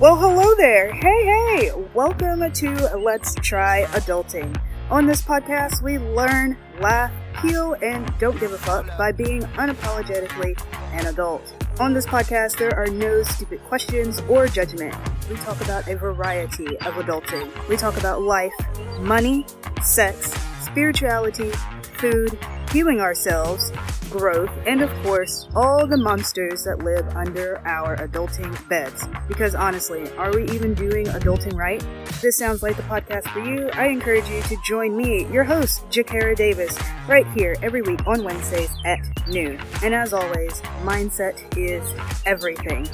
Well, hello there. Hey, hey. Welcome to Let's Try Adulting. On this podcast, we learn, laugh, heal, and don't give a fuck by being unapologetically an adult. On this podcast, there are no stupid questions or judgment. We talk about a variety of adulting. We talk about life, money, sex, spirituality, food, healing ourselves, growth, and of course, all the monsters that live under our adulting beds. Because honestly, are we even doing adulting right? This sounds like the podcast for you. I encourage you to join me, your host, Jakara Davis, right here every week on Wednesdays at noon. And as always, mindset is everything.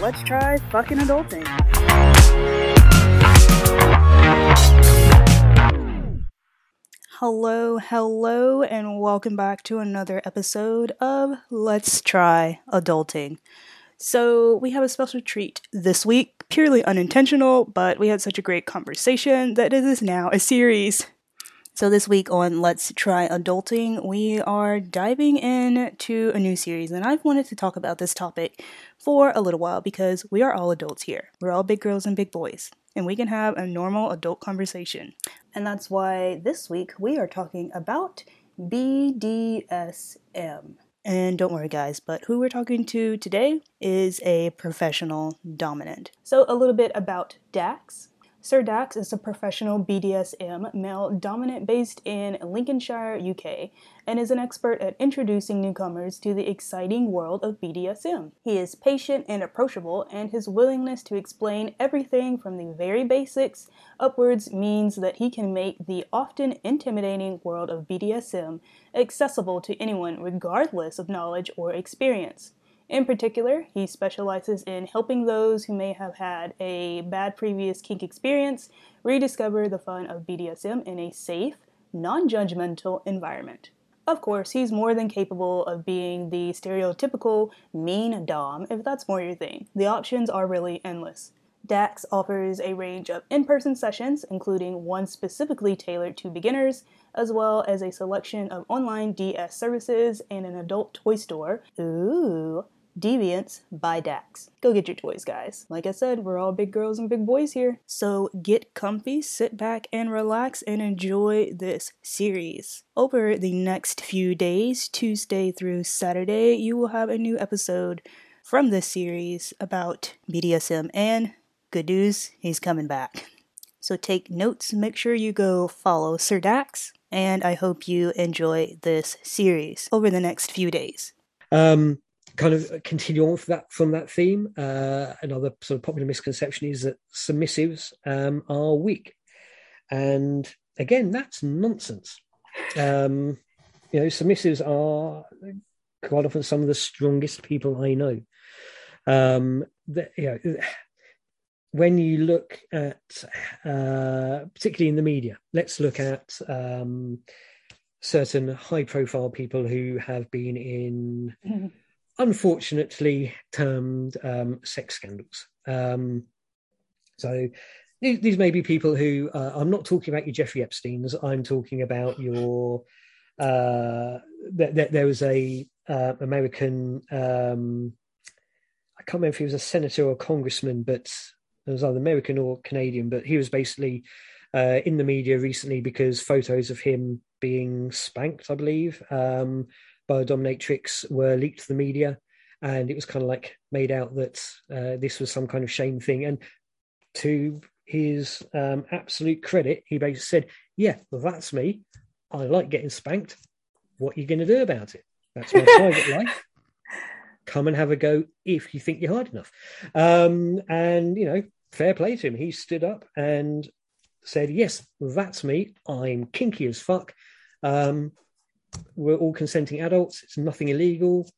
Let's try fucking adulting. Hello, hello, and welcome back to another episode of Let's Try Adulting. So, we have a special treat this week, purely unintentional, but we had such a great conversation that it is now a series. So, this week on Let's Try Adulting, we are diving into a new series, and I've wanted to talk about this topic for a little while because we are all adults here. We're all big girls and big boys, and we can have a normal adult conversation. And that's why this week we are talking about BDSM. And don't worry, guys, but who we're talking to today is a professional dominant. So, a little bit about Dax. Sir Dax is a professional BDSM male dominant based in Lincolnshire, UK, and is an expert at introducing newcomers to the exciting world of BDSM. He is patient and approachable, and his willingness to explain everything from the very basics upwards means that he can make the often intimidating world of BDSM accessible to anyone regardless of knowledge or experience. In particular, he specializes in helping those who may have had a bad previous kink experience rediscover the fun of BDSM in a safe, non judgmental environment. Of course, he's more than capable of being the stereotypical mean Dom if that's more your thing. The options are really endless. Dax offers a range of in person sessions, including one specifically tailored to beginners, as well as a selection of online DS services and an adult toy store. Ooh, Deviants by Dax. Go get your toys, guys. Like I said, we're all big girls and big boys here. So get comfy, sit back and relax and enjoy this series. Over the next few days, Tuesday through Saturday, you will have a new episode from this series about BDSM and good news, he's coming back. So take notes, make sure you go follow Sir Dax, and I hope you enjoy this series over the next few days. Um, kind of continue on from that from that theme. Uh, another sort of popular misconception is that submissives um, are weak, and again, that's nonsense. Um, you know, submissives are quite often some of the strongest people I know. Um, that, you know, when you look at, uh, particularly in the media, let's look at um, certain high-profile people who have been in. Mm-hmm unfortunately termed um, sex scandals. Um, so these, may be people who uh, I'm not talking about your Jeffrey Epstein's. I'm talking about your. Uh, there, there was a uh, American. Um, I can't remember if he was a senator or a congressman, but it was either American or Canadian. But he was basically uh, in the media recently because photos of him being spanked, I believe, um, by a dominatrix were leaked to the media, and it was kind of like made out that uh, this was some kind of shame thing. And to his um, absolute credit, he basically said, "Yeah, well, that's me. I like getting spanked. What are you going to do about it? That's my private life. Come and have a go if you think you're hard enough." Um, and you know, fair play to him. He stood up and said, "Yes, that's me. I'm kinky as fuck." Um, we're all consenting adults. It's nothing illegal.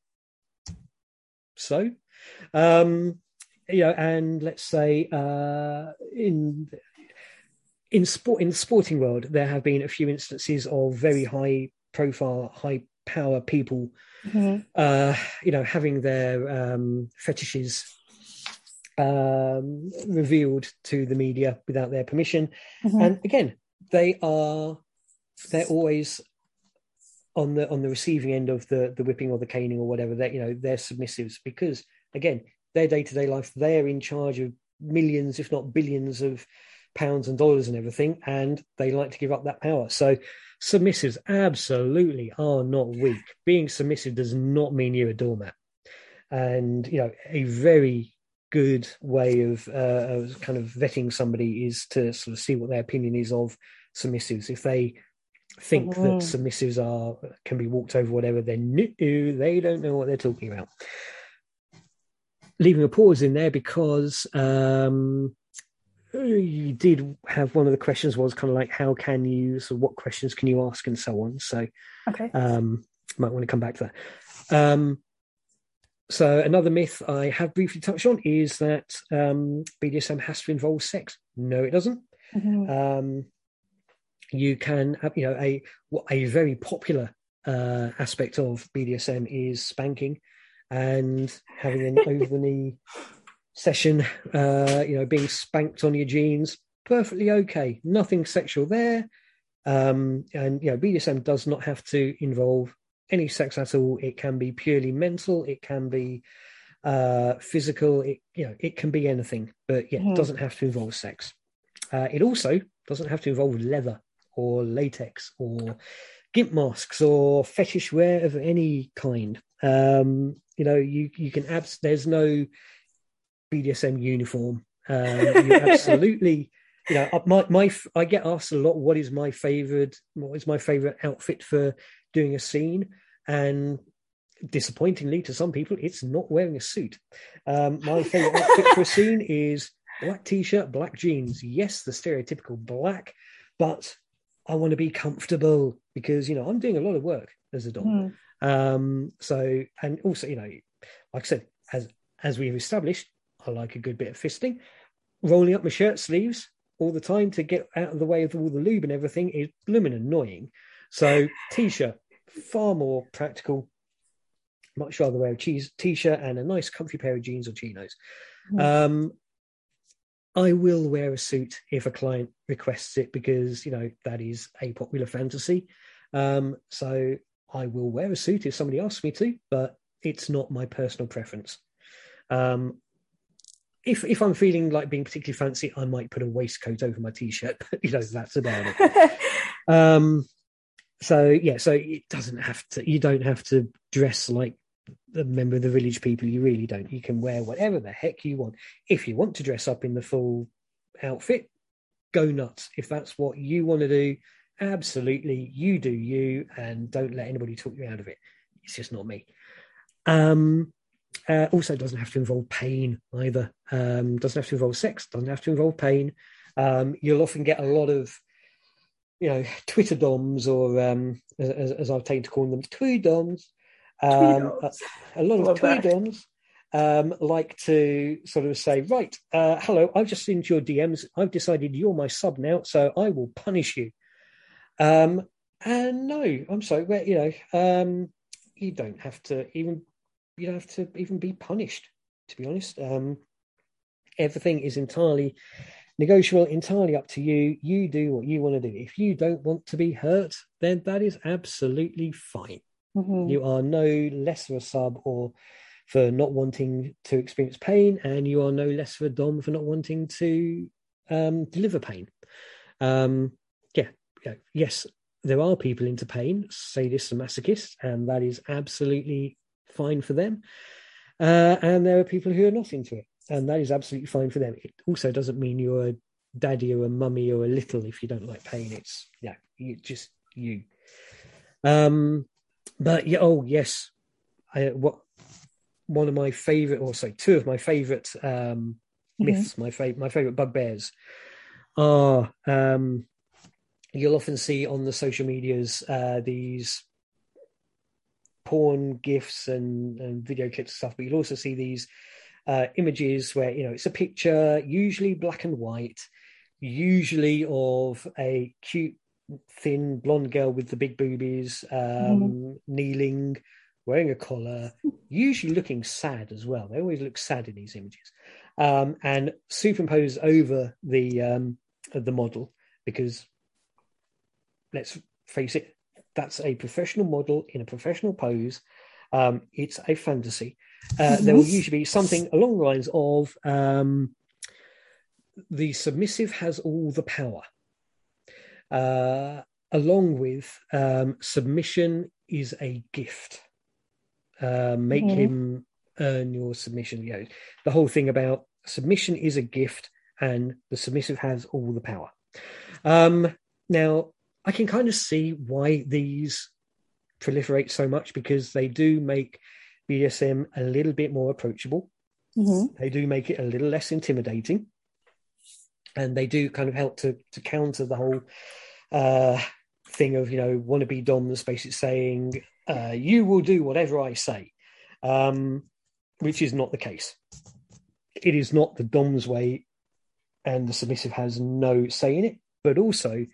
So, um, you know, and let's say uh, in in sport in the sporting world, there have been a few instances of very high profile, high power people, mm-hmm. uh, you know, having their um, fetishes um, revealed to the media without their permission. Mm-hmm. And again, they are they're always on the on the receiving end of the the whipping or the caning or whatever that you know they're submissives because again their day-to-day life they're in charge of millions, if not billions, of pounds and dollars and everything, and they like to give up that power. So submissives absolutely are not weak. Being submissive does not mean you're a doormat. And you know, a very good way of, uh, of kind of vetting somebody is to sort of see what their opinion is of submissives. If they think mm-hmm. that submissives are can be walked over, whatever, They're new, they don't know what they're talking about. Leaving a pause in there because um, you did have one of the questions was kind of like how can you so what questions can you ask and so on so okay um might want to come back to that um so another myth i have briefly touched on is that um bdsm has to involve sex no it doesn't mm-hmm. um you can have you know a a very popular uh aspect of bdsm is spanking and having an over the knee session, uh, you know, being spanked on your jeans, perfectly okay. Nothing sexual there. Um, and, you know, BDSM does not have to involve any sex at all. It can be purely mental. It can be uh, physical. It, you know, it can be anything, but yeah, mm-hmm. it doesn't have to involve sex. Uh, it also doesn't have to involve leather or latex or gimp masks or fetish wear of any kind. Um, you know, you you can abs- there's no BDSM uniform. Um, you absolutely, you know, my my I get asked a lot, what is my favorite? What is my favorite outfit for doing a scene? And disappointingly to some people, it's not wearing a suit. Um, my favorite outfit for a scene is black t-shirt, black jeans. Yes, the stereotypical black, but I want to be comfortable because you know I'm doing a lot of work as a dog. Mm. Um, so and also you know, like I said, as as we've established, I like a good bit of fisting. Rolling up my shirt sleeves all the time to get out of the way of all the lube and everything is blooming annoying. So t-shirt, far more practical. Much rather wear a cheese t-shirt and a nice comfy pair of jeans or chinos. Mm. Um, I will wear a suit if a client requests it because you know that is a popular fantasy. Um, so I will wear a suit if somebody asks me to, but it's not my personal preference. Um, if if I'm feeling like being particularly fancy, I might put a waistcoat over my t-shirt. But you know, that's about it. um, so yeah, so it doesn't have to. You don't have to dress like a member of the village people. You really don't. You can wear whatever the heck you want. If you want to dress up in the full outfit, go nuts. If that's what you want to do, absolutely, you do you, and don't let anybody talk you out of it. It's just not me. Um, uh, also, doesn't have to involve pain either. Um, doesn't have to involve sex. Doesn't have to involve pain. Um, you'll often get a lot of, you know, Twitter doms or, um, as, as, I've taken to call them, twee doms. Um, a, lot of twee doms um, like to sort of say, right, uh, hello, I've just seen your DMs. I've decided you're my sub now, so I will punish you. Um, and no, I'm sorry, you know, um, you don't have to even you don't have to even be punished. To be honest, um, everything is entirely negotiable, entirely up to you. You do what you want to do. If you don't want to be hurt, then that is absolutely fine. Mm-hmm. You are no less of a sub or for not wanting to experience pain, and you are no less of a dom for not wanting to um, deliver pain. Um, yeah, yeah, yes, there are people into pain, sadists and masochists, and that is absolutely fine for them. Uh, and there are people who are not into it, and that is absolutely fine for them. It also doesn't mean you're a daddy or a mummy or a little if you don't like pain. It's yeah, you just you. Um, but yeah, oh yes, I, what one of my favorite, or sorry, two of my favorite um, mm-hmm. myths, my favorite, my favorite bugbears are. Um, you'll often see on the social medias uh, these porn gifs and, and video clips and stuff, but you'll also see these uh, images where you know it's a picture, usually black and white, usually of a cute, thin blonde girl with the big boobies, um, mm-hmm. kneeling, wearing a collar, usually looking sad as well. They always look sad in these images, um, and superimposed over the um, the model because let's face it, that's a professional model in a professional pose. Um, it's a fantasy. Uh, there will usually be something along the lines of um, the submissive has all the power, uh, along with um, submission is a gift. Uh, make mm-hmm. him earn your submission. You know, the whole thing about submission is a gift, and the submissive has all the power. Um, now, I can kind of see why these proliferate so much because they do make BDSM a little bit more approachable. Mm-hmm. They do make it a little less intimidating, and they do kind of help to to counter the whole uh, thing of you know wannabe doms basically saying uh, you will do whatever I say, um, which is not the case. It is not the dom's way, and the submissive has no say in it. But also,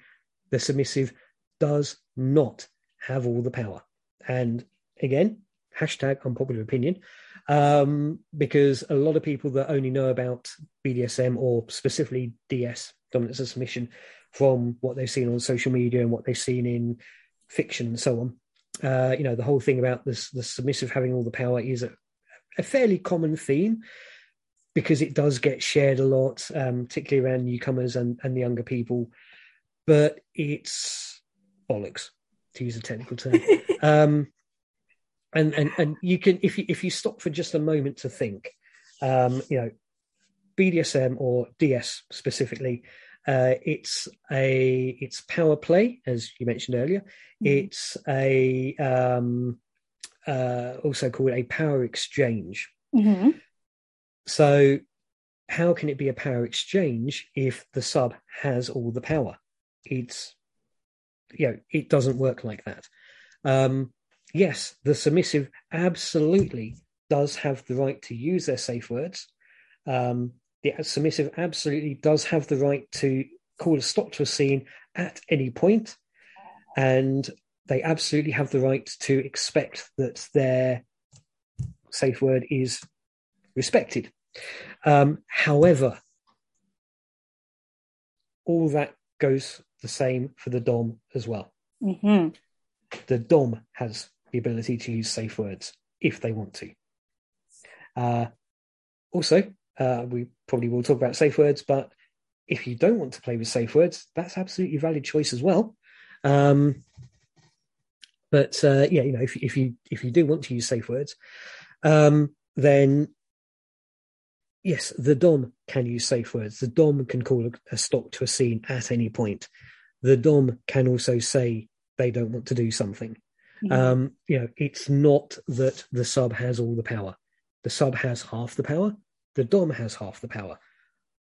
the submissive does not have all the power. And again, hashtag unpopular opinion, um, because a lot of people that only know about BDSM or specifically DS, dominance and submission, from what they've seen on social media and what they've seen in fiction and so on. Uh, you know, the whole thing about this, the submissive having all the power is a, a fairly common theme because it does get shared a lot, um, particularly around newcomers and, and the younger people. But it's bollocks, to use a technical term. um, and and and you can if you if you stop for just a moment to think, um, you know, BDSM or DS specifically, uh, it's a it's power play as you mentioned earlier. Mm-hmm. It's a um, uh, also called a power exchange. Mm-hmm. So, how can it be a power exchange if the sub has all the power? It's you know it doesn't work like that. Um, yes, the submissive absolutely does have the right to use their safe words. Um, the submissive absolutely does have the right to call a stop to a scene at any point, and they absolutely have the right to expect that their safe word is respected. Um, however, all that goes the same for the DOM as well. Mm-hmm. The DOM has the ability to use safe words if they want to. Uh, also, uh, we probably will talk about safe words, but if you don't want to play with safe words, that's absolutely valid choice as well. Um, but uh, yeah, you know, if, if you if you do want to use safe words, um, then yes, the Dom can use safe words. The Dom can call a, a stop to a scene at any point. The Dom can also say they don't want to do something. Mm-hmm. Um, you know, it's not that the sub has all the power. The sub has half the power. The Dom has half the power.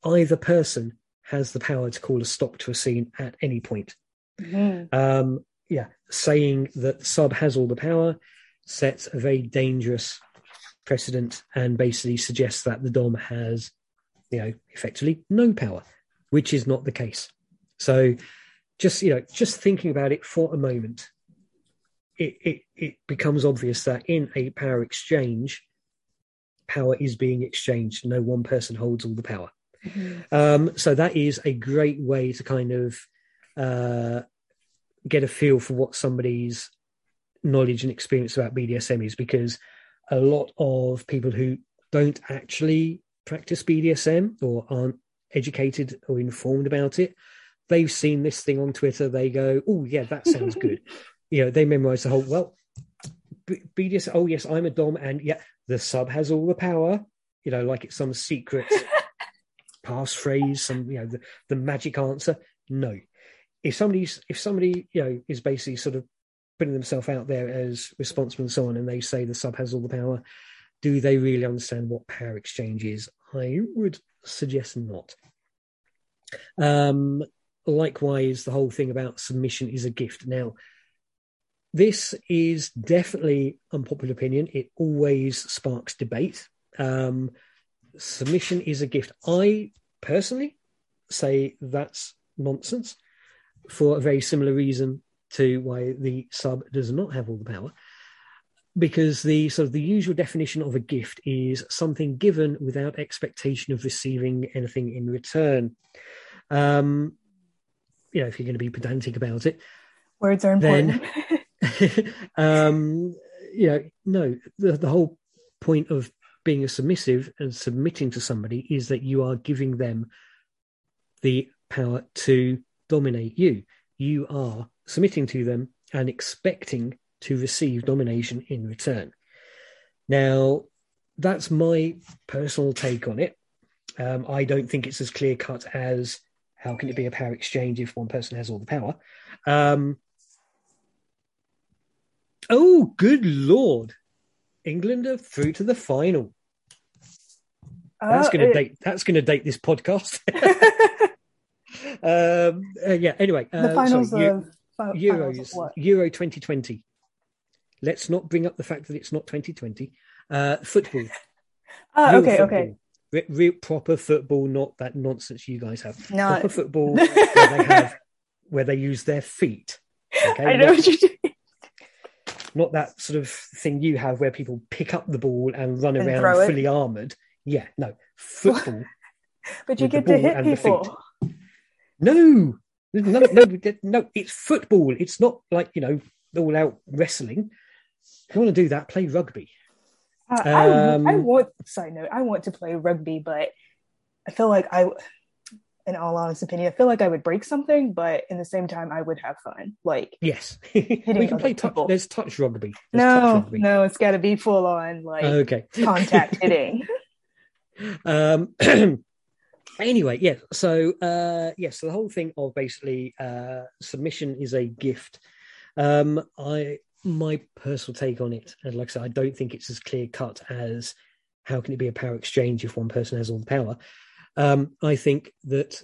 Either person has the power to call a stop to a scene at any point. Mm-hmm. Um, yeah, saying that sub has all the power sets a very dangerous precedent and basically suggests that the Dom has, you know, effectively no power, which is not the case. So just, you know, just thinking about it for a moment, it, it, it becomes obvious that in a power exchange, power is being exchanged. No one person holds all the power. Mm-hmm. Um, so that is a great way to kind of uh, get a feel for what somebody's knowledge and experience about BDSM is, because a lot of people who don't actually practice BDSM or aren't educated or informed about it, they've seen this thing on Twitter. They go, "Oh yeah, that sounds good." you know, they memorize the whole. Well, BDSM. Oh yes, I'm a dom, and yeah, the sub has all the power. You know, like it's some secret passphrase, some you know the, the magic answer. No, if somebody's if somebody you know is basically sort of putting themselves out there as responsible and so on, and they say the sub has all the power, do they really understand what power exchange is? I would suggest not. Um, likewise, the whole thing about submission is a gift. Now, this is definitely unpopular opinion. It always sparks debate. Um, submission is a gift. I personally say that's nonsense for a very similar reason to why the sub does not have all the power. Because the sort of the usual definition of a gift is something given without expectation of receiving anything in return. Um, you know, if you're going to be pedantic about it, words are important. Then, um, you know, no, the, the whole point of being a submissive and submitting to somebody is that you are giving them the power to dominate you. You are submitting to them and expecting to receive domination in return. Now, that's my personal take on it. Um, I don't think it's as clear cut as how can it be a power exchange if one person has all the power. Um, oh, good lord! England are through to the final. That's going to date. That's going to date this podcast. um, uh, yeah. Anyway, the uh, finals sorry, Eu- of fi- finals Euros? Euro 2020. Let's not bring up the fact that it's not 2020. Uh, football. Real okay, football. okay. Re- real proper football, not that nonsense you guys have. No, Proper football where they have where they use their feet. Okay, I know not, what you're doing. Not that sort of thing you have where people pick up the ball and run And around fully armored. Yeah, no football. But you get to hit people. no, no, no, no. It's football. It's not like you know all out wrestling. If you want to do that, play rugby. Uh, I, Um, I want. Side note: I want to play rugby, but I feel like I, in all honest opinion, I feel like I would break something. But in the same time, I would have fun. Like Yes, we can play touch. people. There's touch rugby. There's touch no, rugby. no, it's got to be full on like Okay. contact hitting. um anyway yeah so uh yeah so the whole thing of basically uh submission is a gift um i my personal take on it and like i said i don't think it's as clear cut as how can it be a power exchange if one person has all the power um i think that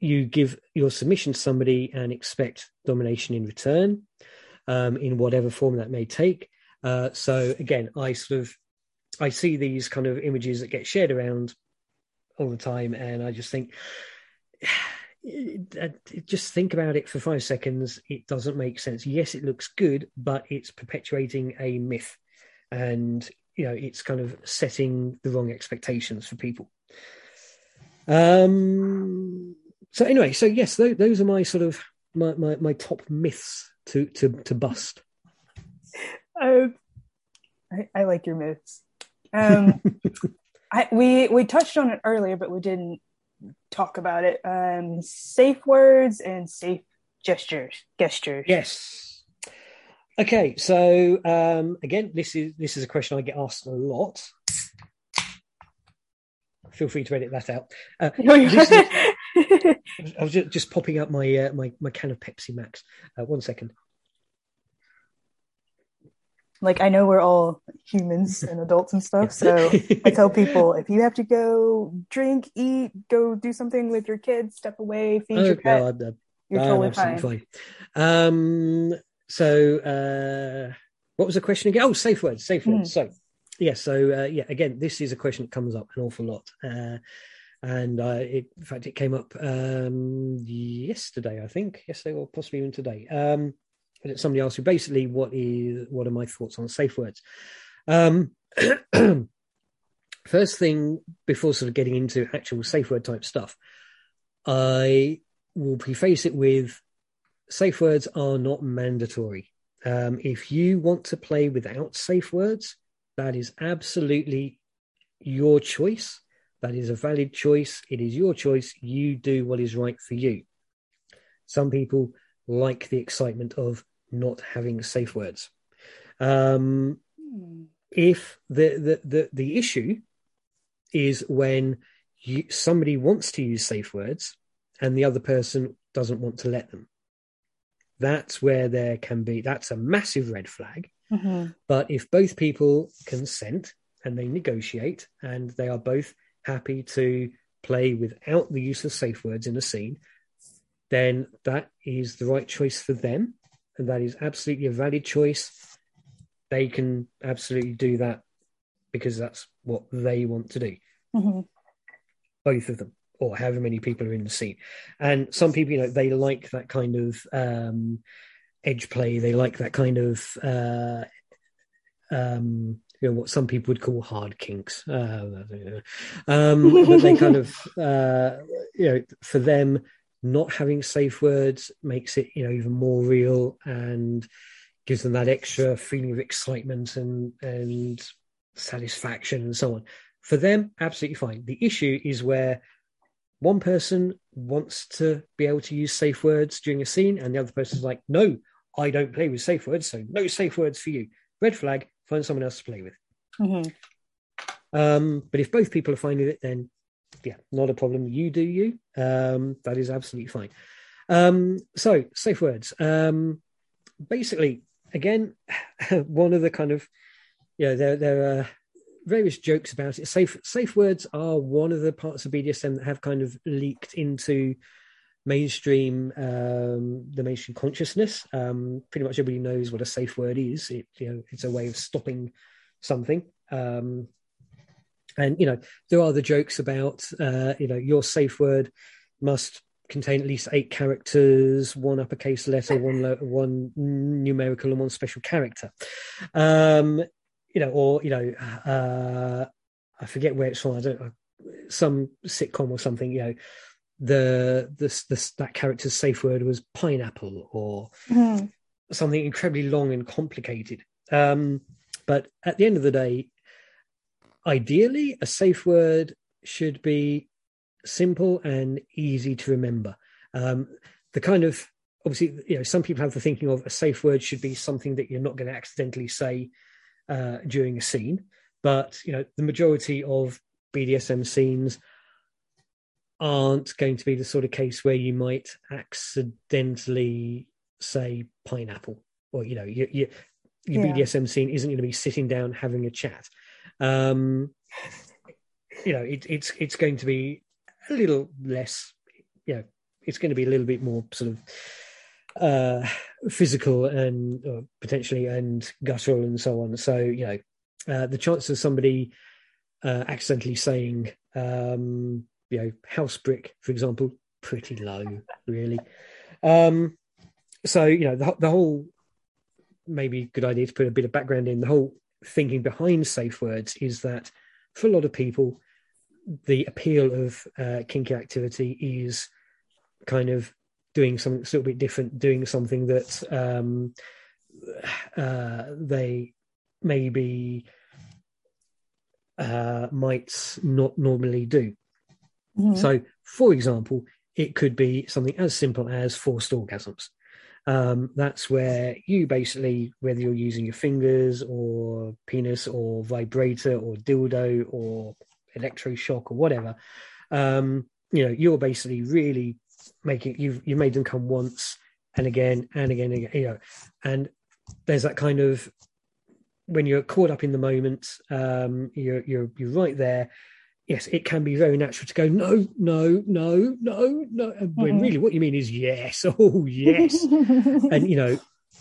you give your submission to somebody and expect domination in return um in whatever form that may take uh so again i sort of I see these kind of images that get shared around all the time, and I just think, just think about it for five seconds. It doesn't make sense. Yes, it looks good, but it's perpetuating a myth, and you know, it's kind of setting the wrong expectations for people. Um. So anyway, so yes, those, those are my sort of my, my my top myths to to to bust. Um, I, I like your myths. Um, I, we we touched on it earlier, but we didn't talk about it. Um, safe words and safe gestures. Gestures. Yes. Okay, so um, again, this is this is a question I get asked a lot. Feel free to edit that out. Uh, is- I was just, just popping up my, uh, my my can of Pepsi Max. Uh, one second. like I know we're all humans and adults and stuff, so I tell people if you have to go drink, eat, go do something with your kids, step away, feed Oh, your pet, no, I'm, uh, you're I'm totally fine. fine. Um, so, uh, what was the question again? Oh, safe words, safe words. So, yeah, so uh, yeah, again, this is a question that comes up an awful lot, uh, and uh, it, in fact, it came up um, yesterday, I think, yesterday or possibly even today. Um, somebody asked me basically what is what are my thoughts on safe words. Um, first thing before sort of getting into actual safe word type stuff, I will preface it with safe words are not mandatory. Um, if you want to play without safe words, that is absolutely your choice. That is a valid choice. It is your choice. You do what is right for you. Some people like the excitement of not having safe words. Um, Hmm. if the, the the the issue is when you, somebody wants to use safe words and the other person doesn't want to let them that's where there can be that's a massive red flag Mhm. but if both people consent and they negotiate and they are both happy to play without the use of safe words in a scene then that is the right choice for them and that is absolutely a valid choice they can absolutely do that because that's what they want to do Mhm. both of them or however many people are in the scene and some people you know they like that kind of um edge play. They like that kind of uh um you know what some people would call hard kinks. Uh, um but they kind of uh you know for them not having safe words makes it you know even more real and gives them that extra feeling of excitement and and satisfaction and so on. For them absolutely fine. The issue is where one person wants to be able to use safe words during a scene, and the other person's like, no, I don't play with safe words, so no safe words for you. Red flag, find someone else to play with. Mm-hmm. Um, but if both people are fine with it, then yeah, not a problem. You do you. Um, that is absolutely fine. Um, so safe words. Um, basically, again, one of the kind of yeah, there there are various jokes about it. Safe safe words are one of the parts of BDSM that have kind of leaked into mainstream um, the mainstream consciousness. Um, pretty much everybody knows what a safe word is. It you know it's a way of stopping something. Um, and you know there are the jokes about uh, you know your safe word must contain at least eight characters, one uppercase letter, one lo- one numerical, and one special character. Um, you know, or you know, uh, I forget where it's from. I don't know, some sitcom or something. You know, the this this that character's safe word was pineapple or mm. something incredibly long and complicated. Um, but at the end of the day, ideally, a safe word should be simple and easy to remember. Um, the kind of obviously, you know, some people have the thinking of a safe word should be something that you're not going to accidentally say uh, during a scene, but you know, the majority of BDSM scenes aren't going to be the sort of case where you might accidentally say pineapple, or you know, you, you, your yeah. BDSM scene isn't going to be sitting down having a chat. Um, you know, it, it's it's going to be a little less. You know, it's going to be a little bit more sort of uh, physical and uh, potentially and guttural and so on. So you know, uh, the chance of somebody uh, accidentally saying, um, you know, house brick, for example, pretty low, really. Um, so you know, the, the whole maybe good idea to put a bit of background in the whole thinking behind safe words is that for a lot of people, the appeal of uh, kinky activity is kind of doing something a little bit different, doing something that um, uh, they maybe uh, might not normally do. Mm-hmm. So, for example, it could be something as simple as forced orgasms. Um, that's where you basically, whether you're using your fingers or penis or vibrator or dildo or electroshock or whatever, um, you know, you're basically really making you've you made them come once and again and again and again, you know, and there's that kind of when you're caught up in the moment, um, you're you're you're right there, yes, it can be very natural to go, no, no, no, no, no. And when mm-hmm. really what you mean is yes, oh yes. and you know,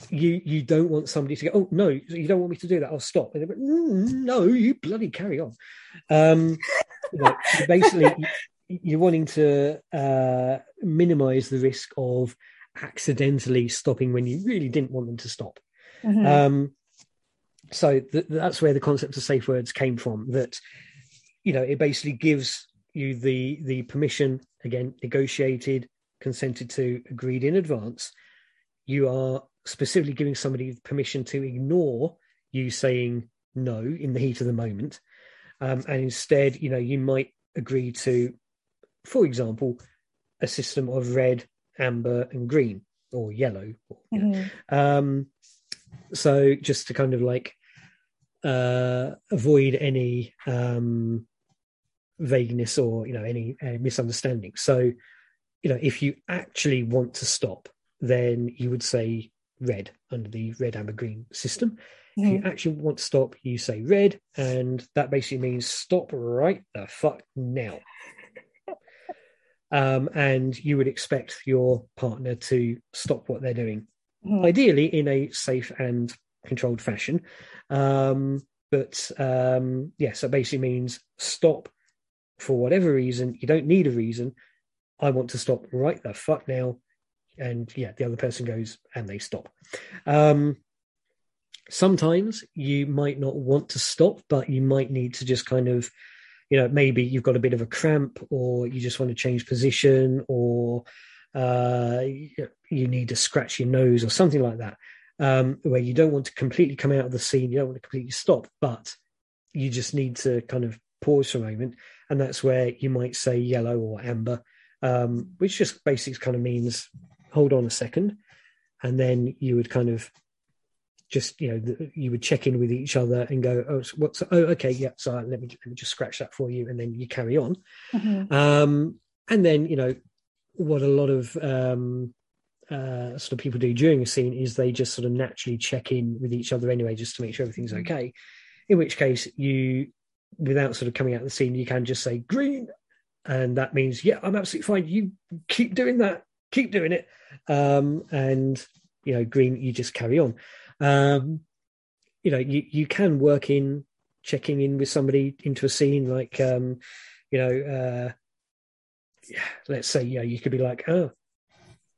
you you don't want somebody to go, oh no, you don't want me to do that. I'll stop. And go, mm, no, you bloody carry on. Um, you know, basically, you're wanting to uh, minimize the risk of accidentally stopping when you really didn't want them to stop. Mm-hmm. Um, so th- that's where the concept of safe words came from. That you know, it basically gives you the the permission again, negotiated, consented to, agreed in advance. You are specifically giving somebody permission to ignore you saying no in the heat of the moment, um, and instead, you know, you might agree to, for example, a system of red, amber, and green, or yellow. mm-hmm. um, so just to kind of like uh, avoid any um, vagueness or you know any uh, misunderstanding. So, you know, if you actually want to stop, then you would say red under the red, amber, green system. Mm-hmm. If you mm-hmm. actually want to stop, you say red, and that basically means stop right the fuck now. um, and you would expect your partner to stop what they're doing, mm-hmm. ideally in a safe and controlled fashion. Um, but um, yes, yeah, so basically means stop for whatever reason, you don't need a reason. I want to stop right the fuck now. And yeah, the other person goes and they stop. Um, sometimes you might not want to stop, but you might need to just kind of, you know, maybe you've got a bit of a cramp or you just want to change position or uh, you need to scratch your nose or something like that, um, where you don't want to completely come out of the scene, you don't want to completely stop, but you just need to kind of pause for a moment and that's where you might say yellow or amber, um, which just basically kind of means hold on a second, and then you would kind of just you know you would check in with each other and go oh what's oh okay yeah so let me let me just scratch that for you and then you carry on mm-hmm. um, and then you know what a lot of um, uh, sort of people do during a scene is they just sort of naturally check in with each other anyway just to make sure everything's mm-hmm. okay in which case you without sort of coming out of the scene you can just say green and that means yeah i'm absolutely fine. You keep doing that. Keep doing it. Um, and you know green you just carry on. Um, you know you, you can work in checking in with somebody into a scene like um, you know uh, let's say know you could be like oh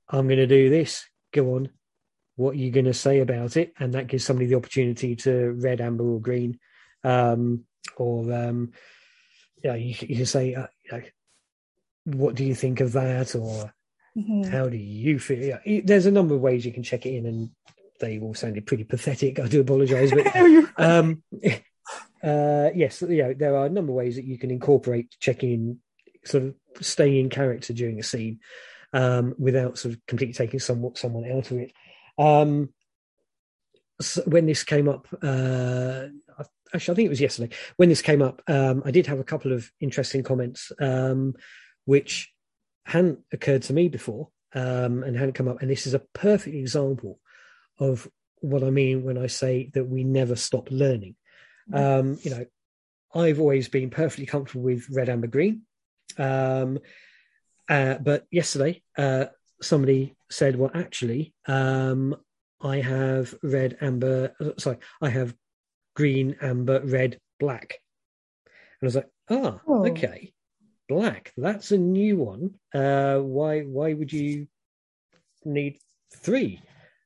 i'm going to do this. Go on. What are you going to say about it? And that gives somebody the opportunity to red amber or green. Um, or um, yeah you, you can say uh, you know, what do you think of that? Or mm-hmm. how do you feel? Yeah, there's a number of ways you can check it in and they all sounded pretty pathetic i do apologize but um, uh, yes you know, there are a number of ways that you can incorporate checking in sort of staying in character during a scene um, without sort of completely taking someone someone out of it. Um, so when this came up uh, actually, I think it was yesterday when this came up. Um, I did have a couple of interesting comments, um, which hadn't occurred to me before um, and hadn't come up. And this is a perfect example of what I mean when I say that we never stop learning. Mm-hmm. you know, I've always been perfectly comfortable with red, amber, green. Um, uh, but yesterday, uh, somebody said, "Well, actually, um, I have red, amber. Uh, sorry, I have green, amber, red, black. And I was like, ah, oh. okay, black. That's a new one. Uh, why? Why would you need three?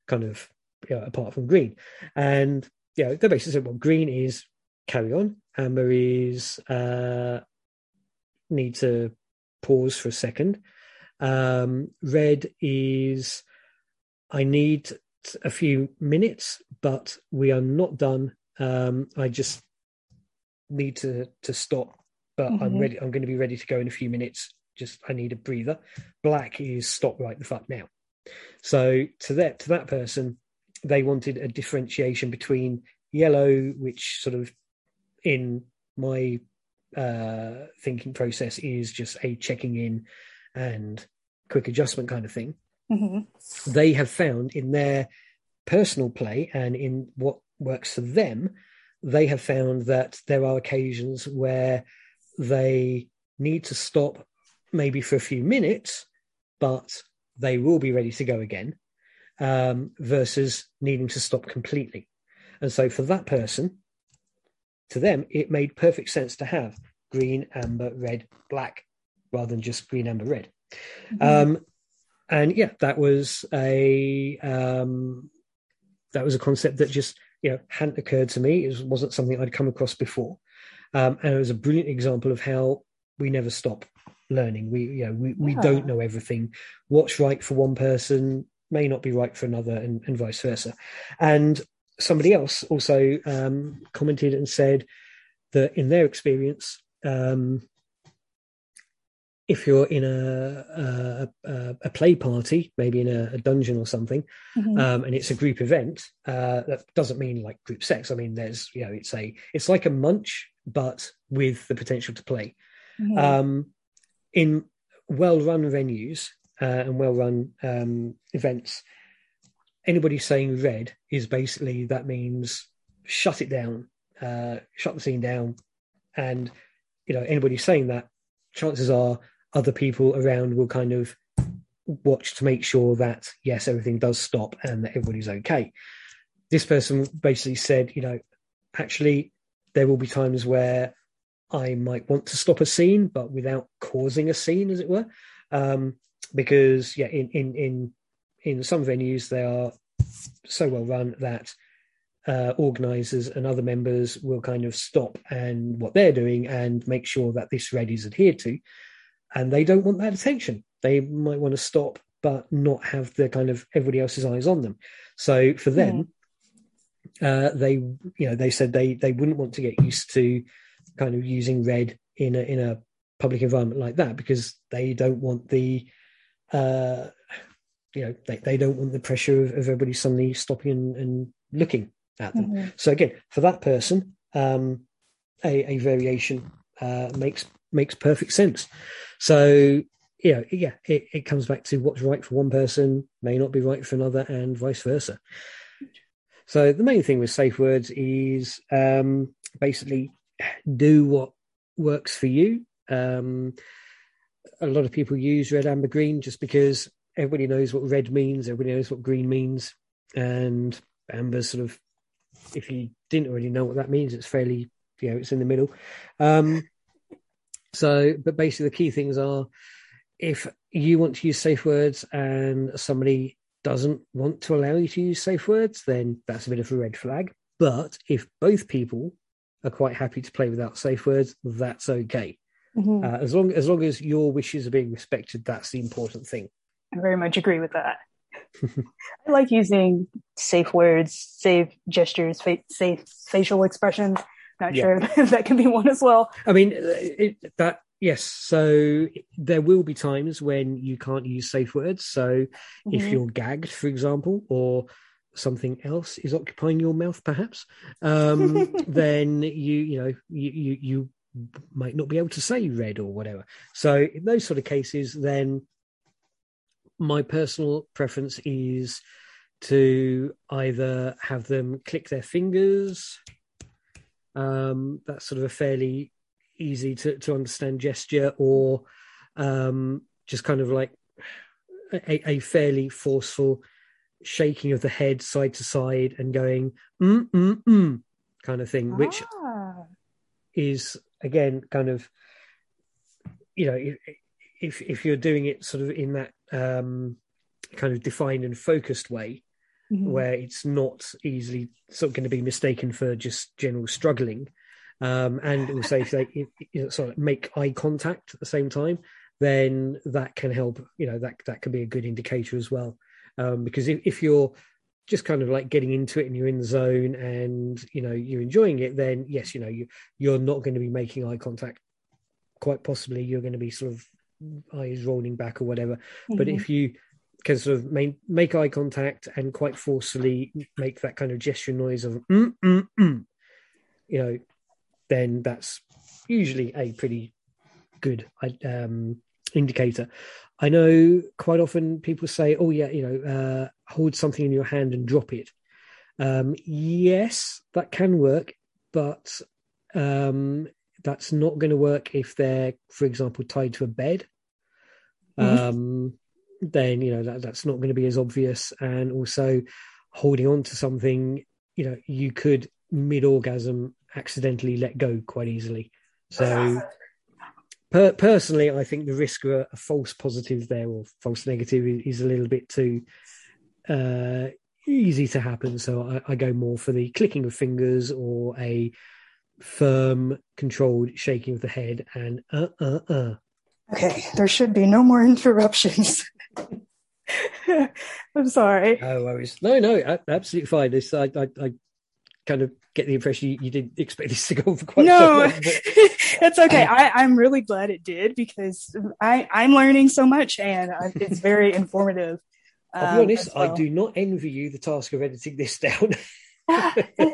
Kind of, you know, apart from green. And yeah, they basically said, well, green is carry on. Amber is uh, need to pause for a second. Um, red is I need a few minutes, but we are not done um, I just need to to stop, but mm-hmm. I'm ready. I'm going to be ready to go in a few minutes. Just I need a breather. Black is stop right the fuck now. So to that to that person, they wanted a differentiation between yellow, which sort of in my uh, thinking process is just a checking in and quick adjustment kind of thing. Mm-hmm. They have found in their personal play and in what works for them, they have found that there are occasions where they need to stop maybe for a few minutes, but they will be ready to go again, um, versus needing to stop completely. And so for that person, to them, it made perfect sense to have green, amber, red, black, rather than just green, amber, red. Mm-hmm. Um, and yeah, that was a um, that was a concept that just you know hadn't occurred to me. It wasn't something I'd come across before, um, and it was a brilliant example of how we never stop learning. We you know we, we don't know everything. What's right for one person may not be right for another, and, and vice versa. And somebody else also um, commented and said that in their experience, um, if you're in a a, a play party, maybe in a, a dungeon or something, mm-hmm. um, and it's a group event, uh, that doesn't mean like group sex. I mean, there's you know, it's a it's like a munch, but with the potential to play. Mm-hmm. Um, in well-run venues uh, and well-run um, events, anybody saying red is basically that means shut it down, uh, shut the scene down, and you know anybody saying that chances are other people around will kind of watch to make sure that yes everything does stop and that everybody's okay. This person basically said you know actually there will be times where i might want to stop a scene but without causing a scene as it were. Um, because yeah in in in in some venues they are so well run that uh, organizers and other members will kind of stop and what they're doing and make sure that this red is adhered to and they don't want that attention. They might want to stop, but not have the kind of everybody else's eyes on them. So for them, uh, they you know they said they they wouldn't want to get used to kind of using red in a in a public environment like that because they don't want the uh, you know they, they don't want the pressure of, of everybody suddenly stopping and, and looking at them. Mm-hmm. So again, for that person, um, a, a variation uh, makes makes perfect sense. So you know, yeah, it, it comes back to what's right for one person may not be right for another, and vice versa. So the main thing with safe words is um, basically do what works for you. Um, a lot of people use red, amber, green just because everybody knows what red means, everybody knows what green means, and amber sort of. If you didn't already know what that means, it's fairly, you know, it's in the middle. Um, so, but basically, the key things are if you want to use safe words and somebody doesn't want to allow you to use safe words, then that's a bit of a red flag. But if both people are quite happy to play without safe words, that's okay. Mm-hmm. Uh, as long as long as your wishes are being respected, that's the important thing. I very much agree with that. I like using safe words, safe gestures, fa- safe facial expressions. Not yeah. sure if that can be one as well. I mean, it, that Yes, so there will be times when you can't use safe words. So mm-hmm. if you're gagged, for example, or something else is occupying your mouth, perhaps, um, then you you know you, you you might not be able to say red or whatever. So in those sort of cases, then my personal preference is to either have them click their fingers. Um, that's sort of a fairly easy to, to understand gesture or um, just kind of like a, a, fairly forceful shaking of the head side to side and going mm mm mm kind of thing, which ah. is again kind of you know if if you're doing it sort of in that um, kind of defined and focused way. Mm-hmm. Where it's not easily sort of going to be mistaken for just general struggling, um, and also if they if, sort of make eye contact at the same time, then that can help. You know that that can be a good indicator as well, um, because if, if you're just kind of like getting into it and you're in the zone and you know you're enjoying it, then yes, you know you you're not going to be making eye contact. Quite possibly, you're going to be sort of eyes rolling back or whatever. Mm-hmm. But if you can sort of make, make eye contact and quite forcefully make that kind of gesture noise of mm, mm, mm, you know then that's usually a pretty good um, indicator. I know quite often people say, "Oh yeah, you know, uh, hold something in your hand and drop it." Um, yes, that can work, but um, that's not going to work if they're, for example, tied to a bed. Mm-hmm. Um, then you know that, that's not going to be as obvious, and also holding on to something, you know, you could mid orgasm accidentally let go quite easily. So, per- personally, I think the risk of a, a, false positive there or false negative is, is a little bit too uh, easy to happen. So, I, I, go more for the clicking of fingers or a firm, controlled shaking of the head and uh uh uh. Okay, there should be no more interruptions. I'm sorry. No worries. No, no, absolutely fine. This, I, I, I kind of get the impression you, you didn't expect this to go for quite no, so long. it's okay. Um, I, I'm really glad it did because I, I'm learning so much and it's very informative. I'll be um, honest, well. I do not envy you the task of editing this down.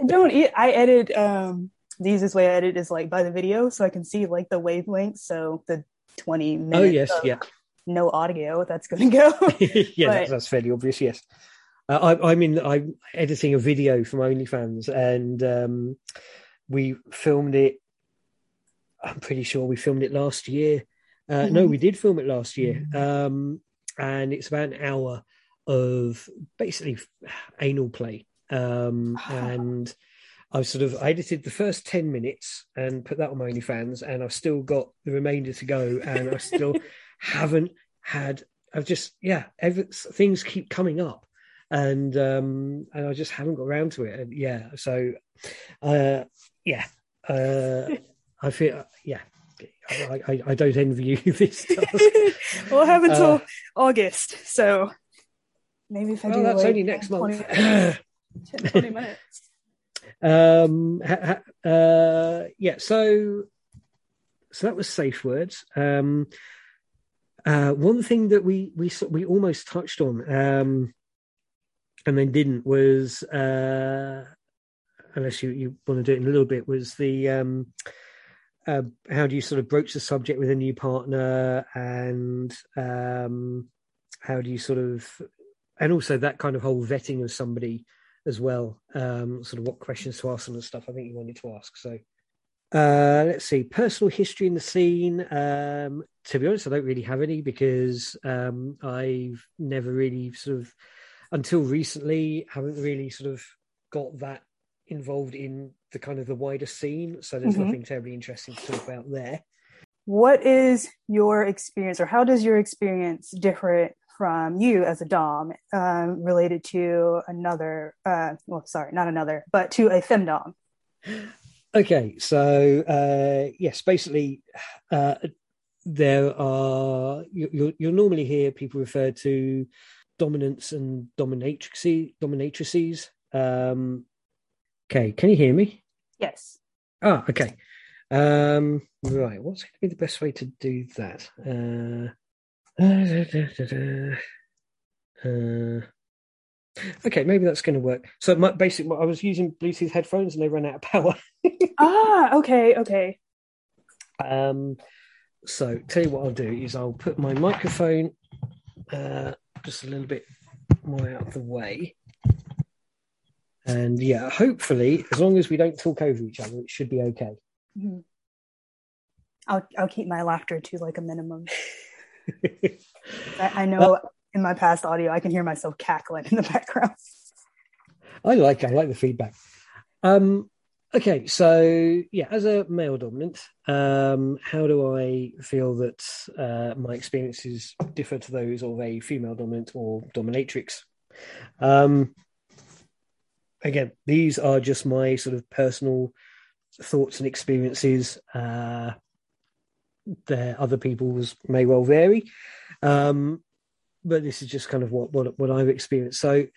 don't I edit um the easiest way I edit is like by the video so I can see like the wavelength. So the 20 minutes. Oh yes, yeah. No audio that's going to go. yeah, but, that's, that's fairly obvious. Yes. Uh, I, am in. I'm editing a video from OnlyFans, and um, we filmed it. I'm pretty sure we filmed it last year. Uh, mm-hmm. No, we did film it last year, mm-hmm. um, and it's about an hour of basically anal play. Um, and I've sort of edited the first ten minutes and put that on my OnlyFans, and I've still got the remainder to go, and I still haven't had. I've just yeah, every, things keep coming up and um, and I just haven't got around to it. And yeah, so uh, yeah, uh, I feel yeah. I, I, I, don't envy you this we'll have until uh, August, so maybe if I well, do that's only next 20 month. Minutes, 20 minutes. Um, uh, yeah. So so that was safe words. Um, uh, one thing that we we we almost touched on, um, and then didn't was uh, unless you, you want to do it in a little bit was the um, uh, how do you sort of broach the subject with a new partner and um, how do you sort of and also that kind of whole vetting of somebody as well um, sort of what questions to ask them and stuff i think you wanted to ask. So uh, let's see personal history in the scene. Um, to be honest i don't really have any because um, i've never really sort of until recently haven't really sort of got that involved in the kind of the wider scene. So there's mm-hmm. nothing terribly interesting to talk about there. What is your experience or how does your experience differ from you as a dom um, related to another uh, well sorry not another but to a femdom okay so uh, yes basically uh, there are you, you'll normally hear people refer to dominants and dominatrixes dominatrices. Um, okay can you hear me? Yes. Ah okay. Um, right what's going to be the best way to do that uh, okay, maybe that's going to work. So, my, basically, I was using Bluetooth headphones and they ran out of power. ah, okay, okay. Um, so, tell you what I'll do is I'll put my microphone uh, just a little bit more out of the way. And yeah, hopefully, as long as we don't talk over each other, it should be okay. Mm-hmm. I'll I'll keep my laughter to like a minimum. I, I, know in my past audio, I can hear myself cackling in the background. I like I like the feedback. Um, okay, so yeah, as a male dominant, um, how do I feel that uh, my experiences differ to those of a female dominant or dominatrix? Um, again, these are just my sort of personal thoughts and experiences. Uh, there other people's may well vary. Um, but this is just kind of what, what what i've experienced. So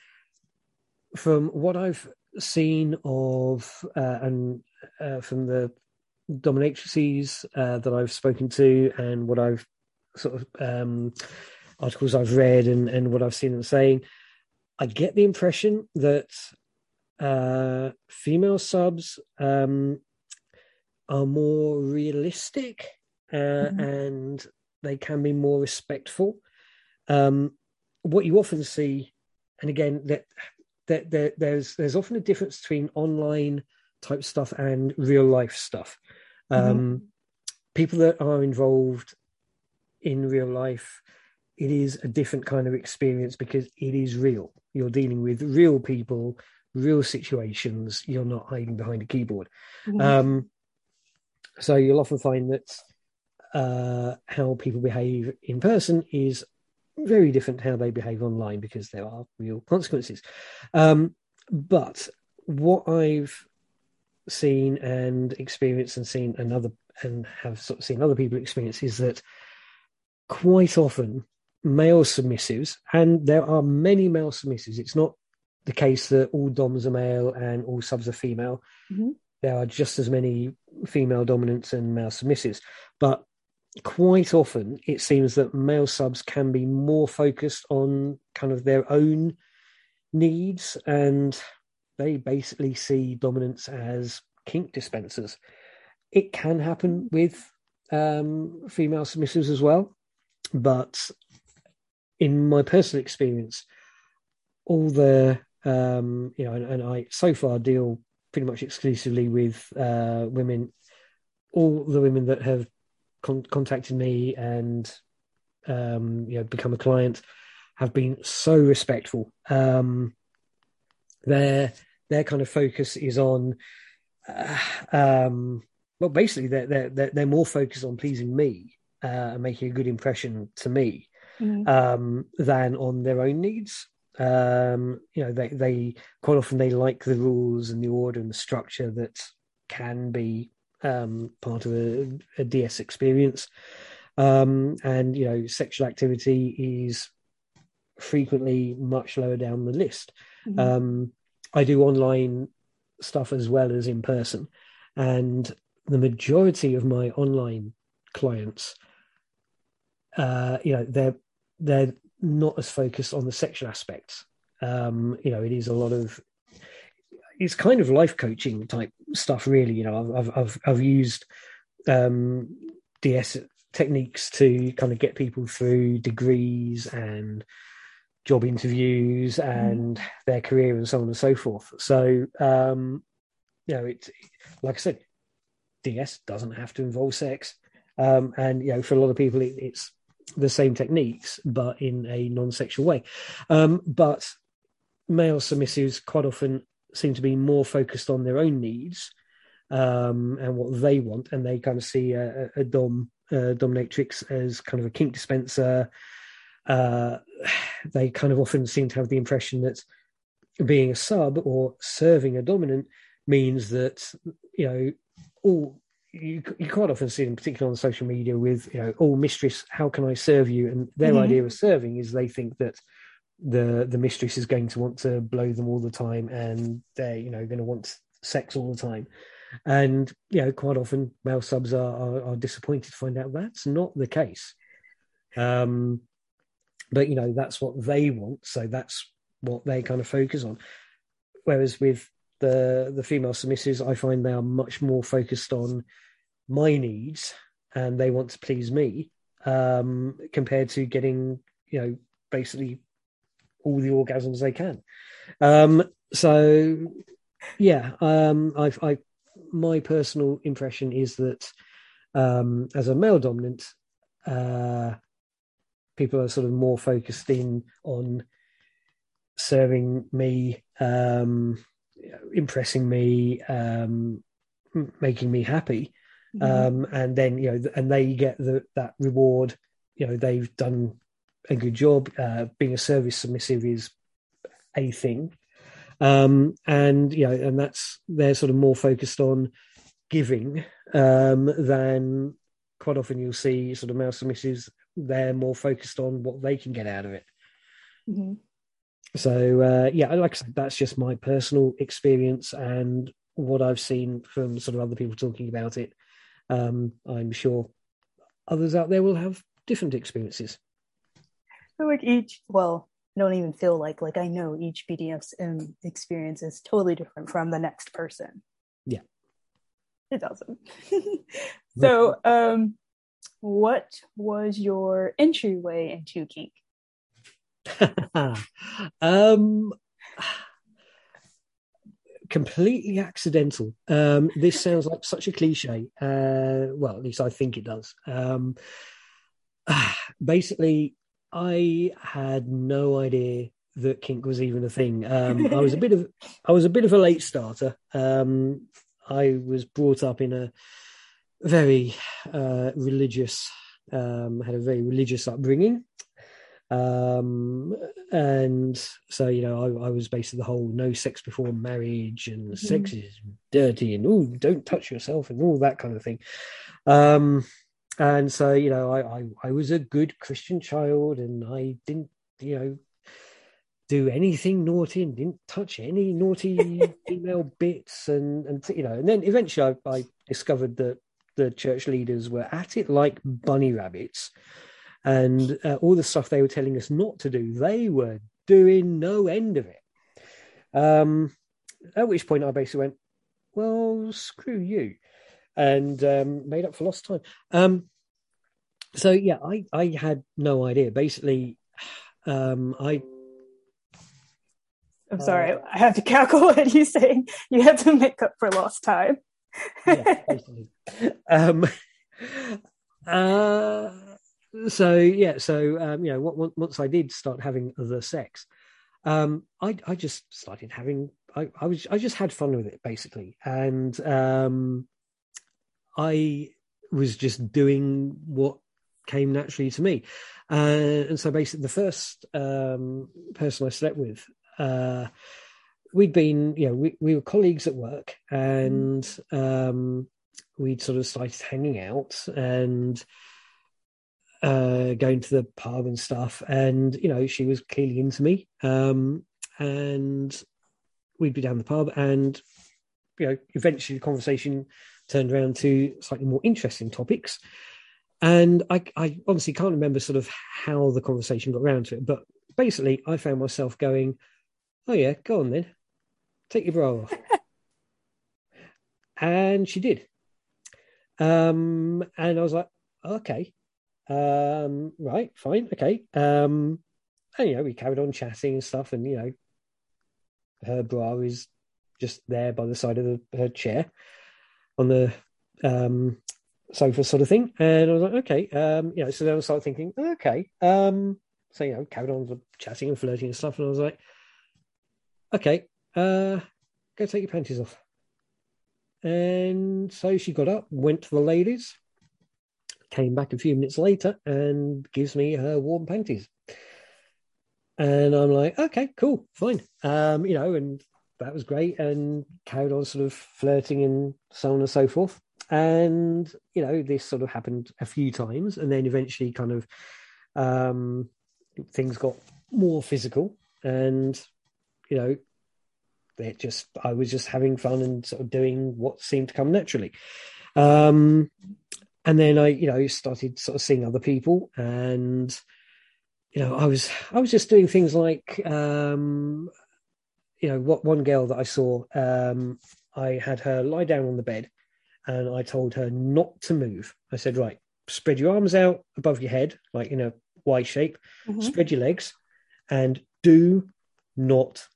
from what i've seen of uh, and uh, from the dominatrices uh, that i've spoken to and what i've sort of um, articles i've read and and what i've seen them saying i get the impression that uh, female subs um, are more realistic uh, mm-hmm. and they can be more respectful. Um, what you often see, and again, that, that, that there's there's often a difference between online type stuff and real life stuff. Mm-hmm. Um, mm-hmm. People that are involved in real life, it is a different kind of experience because it is real. You're dealing with real people, real situations. You're not hiding behind a keyboard. Mm-hmm. Um, so you'll often find that uh, how people behave in person is very different to how they behave online because there are real consequences. Um, but what I've seen and experienced and seen another and have sort of seen other people experience is that quite often male submissives, and there are many male submissives. It's not the case that all DOMs are male and all subs are female. Mm-hmm. There are just as many female dominants and male submissives. But quite often it seems that male subs can be more focused on kind of their own needs and they basically see dominants as kink dispensers. It can happen with um, female submissives as well, but in my personal experience, all the um, you know, and, and, I so far deal pretty much exclusively with uh, women. All the women that have con- contacted me and um, you know become a client have been so respectful. Um, their their kind of focus is on uh, um, well, basically they're, they're they're more focused on pleasing me uh, and making a good impression to me mm-hmm. um, than on their own needs. Um, you know, they they quite often they like the rules and the order and the structure that can be um, part of a, a DS experience. Um, and, you know, sexual activity is frequently much lower down the list. Mm-hmm. Um, I do online stuff as well as in person. And the majority of my online clients, uh, you know, they're they're not as focused on the sexual aspects. Um, you know, it is a lot of it's kind of life coaching type stuff, really. You know, I've I've I've used um, DS techniques to kind of get people through degrees and job interviews and mm. their career and so on and so forth. So, um, you know, it's like I said, DS doesn't have to involve sex, um, and you know, for a lot of people, it, it's the same techniques but in a non-sexual way. Um, but male submissives quite often seem to be more focused on their own needs um, and what they want, and they kind of see a, a dom uh, dominatrix as kind of a kink dispenser. Uh, they kind of often seem to have the impression that being a sub or serving a dominant means that you know all you, you quite often see them, particularly on social media, with you know, "Oh, mistress, how can I serve you?" And their mm-hmm. idea of serving is they think that the the mistress is going to want to blow them all the time, and they're you know going to want sex all the time. And you know, quite often male subs are, are, are disappointed to find out that's not the case. Um, but you know, that's what they want, so that's what they kind of focus on. Whereas with the the female submissives, I find they are much more focused on my needs and they want to please me um, compared to getting you know basically all the orgasms they can. Um, so yeah, um, I've, I my personal impression is that um, as a male dominant, uh, people are sort of more focused in on serving me, um, impressing me, um, making me happy, mm-hmm. um, and then you know, and they get the, that reward. You know, they've done a good job. Uh, being a service submissive is a thing, um, and you know, and that's they're sort of more focused on giving um, than quite often you'll see sort of male submissives. They're more focused on what they can get out of it. Mm-hmm. So uh, yeah, like I said, that's just my personal experience and what I've seen from sort of other people talking about it. Um, I'm sure others out there will have different experiences. Feel like each, well, I don't even feel like, like I know each BDSM experience is totally different from the next person. Yeah. It's awesome. so, um, what was your entryway into kink? um, completely accidental. Um, this sounds like such a cliche. Uh, well, at least I think it does. Um, basically, I had no idea that kink was even a thing. Um, I was a bit of I was a bit of a late starter. Um, I was brought up in a very uh, religious, um, had a very religious upbringing. Um, and so, you know, I, I, was basically the whole no sex before marriage and mm-hmm. sex is dirty and oh, don't touch yourself and all that kind of thing. And so, you know, I, I, I was a good Christian child and I didn't, you know, do anything naughty and didn't touch any naughty female bits and and you know and then eventually I, I, discovered that the church leaders were at it like bunny rabbits and uh, all the stuff they were telling us not to do, they were doing no end of it. Um, at which point I basically went, well, screw you, and um, made up for lost time. Um, so yeah, I I had no idea. Basically, um, I. I'm sorry, uh, I have to cackle at you saying you had to make up for lost time. yeah, basically. Um, uh, so yeah, so um, you know, once I did start having other sex, um, I I just started having. I, I was I just had fun with it basically, and um, I was just doing what came naturally to me, uh, and so basically the first um, person I slept with. Uh, we'd been, you know, we, we were colleagues at work, and um, we'd sort of started hanging out, and uh, going to the pub and stuff. And, you know, she was clearly into me. Um, and we'd be down the pub and, you know, eventually the conversation turned around to slightly more interesting topics. And I, I honestly can't remember sort of how the conversation got around to it, but basically, I found myself going, "Oh yeah, go on then, take your bra off," and she did. Um, and I was like, "Okay, um, right, fine, okay." Um, and you know, we carried on chatting and stuff, and you know, her bra is just there by the side of the, her chair on the um, sofa, sort of thing. And I was like, okay, um, you know, so then I started thinking, okay, um, so you know, carried on chatting and flirting and stuff, and I was like, okay, uh, go take your panties off. And so she got up, went to the ladies, came back a few minutes later, and gives me her warm panties. And I'm like, okay, cool, fine. Um, you know, and that was great and carried on sort of flirting and so on and so forth. And, you know, this sort of happened a few times and then eventually kind of um, things got more physical and, you know, it just, I was just having fun and sort of doing what seemed to come naturally. Um, and then I, you know, started sort of seeing other people and, you know, I was I was just doing things like um, you know, what one girl that I saw, um, I had her lie down on the bed and I told her not to move. I said, right, spread your arms out above your head, like in a Y shape, mm-hmm. spread your legs, and do not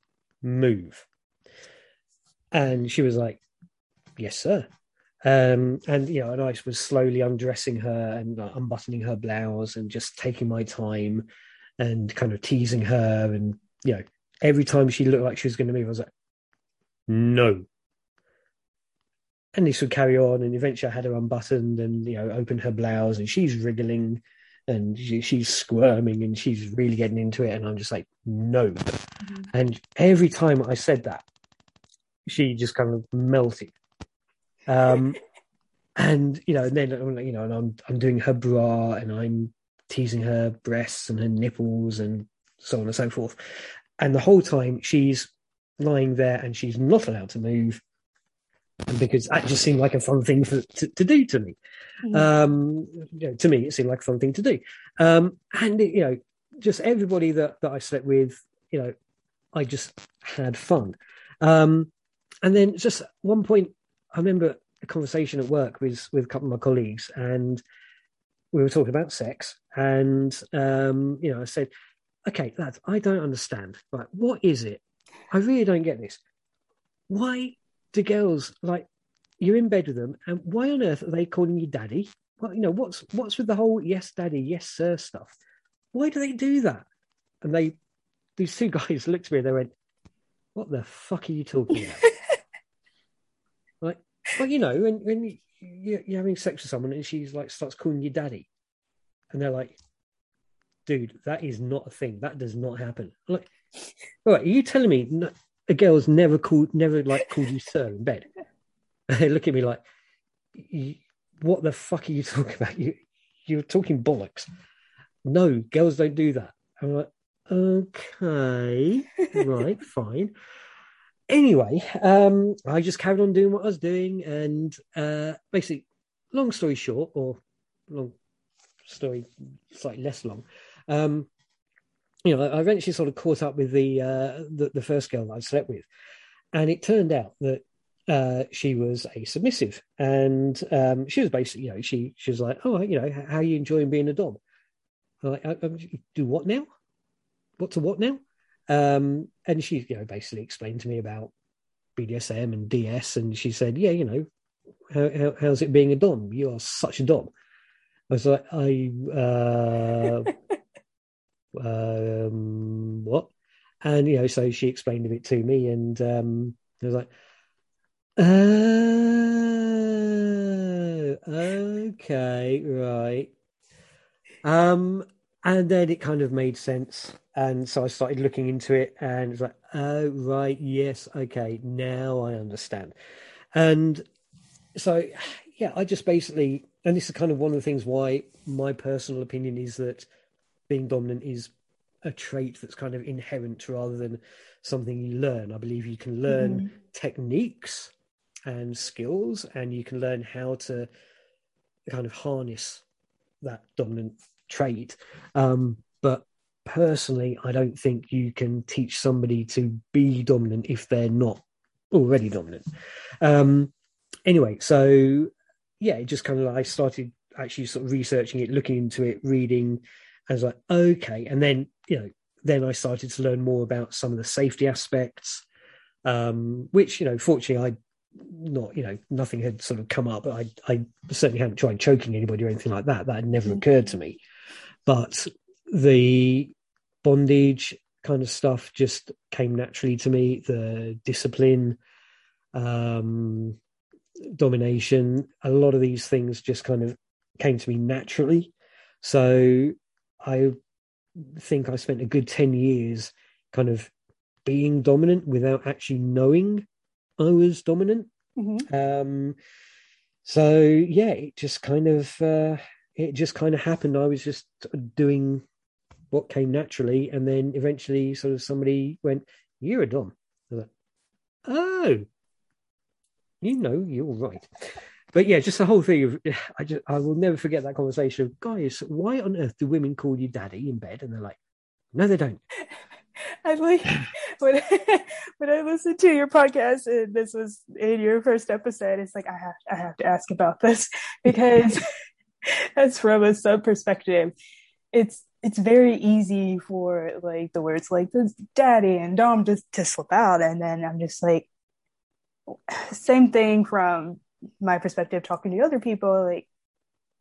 move. And she was like, yes, sir. Um, and you know, and I was slowly undressing her and like, unbuttoning her blouse and just taking my time and kind of teasing her and you know every time she looked like she was going to move, I was like, no. And this would carry on, and eventually I had her unbuttoned and you know opened her blouse, and she's wriggling, and she, she's squirming, and she's really getting into it, and I'm just like, no. Mm-hmm. And every time I said that, she just kind of melted. Um, and you know, and then you know, and I'm I'm doing her bra, and I'm teasing her breasts and her nipples, and so on and so forth. And the whole time she's lying there and she's not allowed to move. And because that just seemed like a fun thing for, to, to do to me. Mm-hmm. Um, you know, to me, it seemed like a fun thing to do. Um, and, you know, just everybody that, that I slept with, you know, I just had fun. Um, and then just one point, I remember a conversation at work with, with a couple of my colleagues and we were talking about sex. And, um, you know, I said, okay, lads, I don't understand. Like, what is it? I really don't get this. Why do girls like you're in bed with them, and why on earth are they calling you daddy? Well, you know what's what's with the whole yes, daddy, yes, sir stuff. Why do they do that? And they, these two guys looked at me and they went, "What the fuck are you talking about?" like, well, you know, when when you're having sex with someone and she's like starts calling you daddy, and they're like, dude, that is not a thing. That does not happen. Like, all right, are you telling me no, a girl's never called, never like called you sir in bed? they look at me like, what the fuck are you talking about? You, you're talking bollocks. No, girls don't do that. I'm like, okay, right, fine. Anyway, um, I just carried on doing what I was doing, and uh, basically, long story short, or long story slightly less long, um, you know, I eventually sort of caught up with the, uh, the, the first girl that I slept with, and it turned out that uh, she was a submissive, and um, she was basically, you know, she she was like, oh, you know, how are you enjoying being a dom? I'm like, I, I, do what now? What to what now? Um, and she, you know, basically explained to me about BDSM and DS, and she said, yeah, you know, how, how, how's it being a dom? You are such a dom. I was like, I. Uh, um, what? And you know, so she explained a bit to me, and um, I was like, oh, okay, right. Um, and then it kind of made sense, and so I started looking into it, and it's like, oh, right, yes, okay, now I understand. And so, yeah, I just basically, and this is kind of one of the things why my personal opinion is that being dominant is a trait that's kind of inherent rather than something you learn. I believe you can learn mm. techniques and skills, and you can learn how to kind of harness that dominant trait. Um, but personally, I don't think you can teach somebody to be dominant if they're not already dominant. Um, anyway, so yeah, it just kind of I started actually sort of researching it, looking into it, reading. I was like, okay, and then you know, then I started to learn more about some of the safety aspects, um, which you know, fortunately, I not you know nothing had sort of come up. I I certainly hadn't tried choking anybody or anything like that. That had never occurred to me. But the bondage kind of stuff just came naturally to me. The discipline, um, domination, a lot of these things just kind of came to me naturally. So I think I spent a good 10 years kind of being dominant without actually knowing I was dominant. Mm-hmm. Um, so yeah, it just kind of uh, it just kind of happened. I was just doing what came naturally, and then eventually, sort of somebody went, "You're a dom." I was like, "Oh, you know, you're right." But yeah, just the whole thing of I just I will never forget that conversation of guys. Why on earth do women call you daddy in bed? And they're like, "No, they don't." I like when when I listened to your podcast and this was in your first episode. It's like I have I have to ask about this because as from a sub perspective, it's it's very easy for like the words like this daddy and dom just to slip out, and then I'm just like same thing from my perspective talking to other people. Like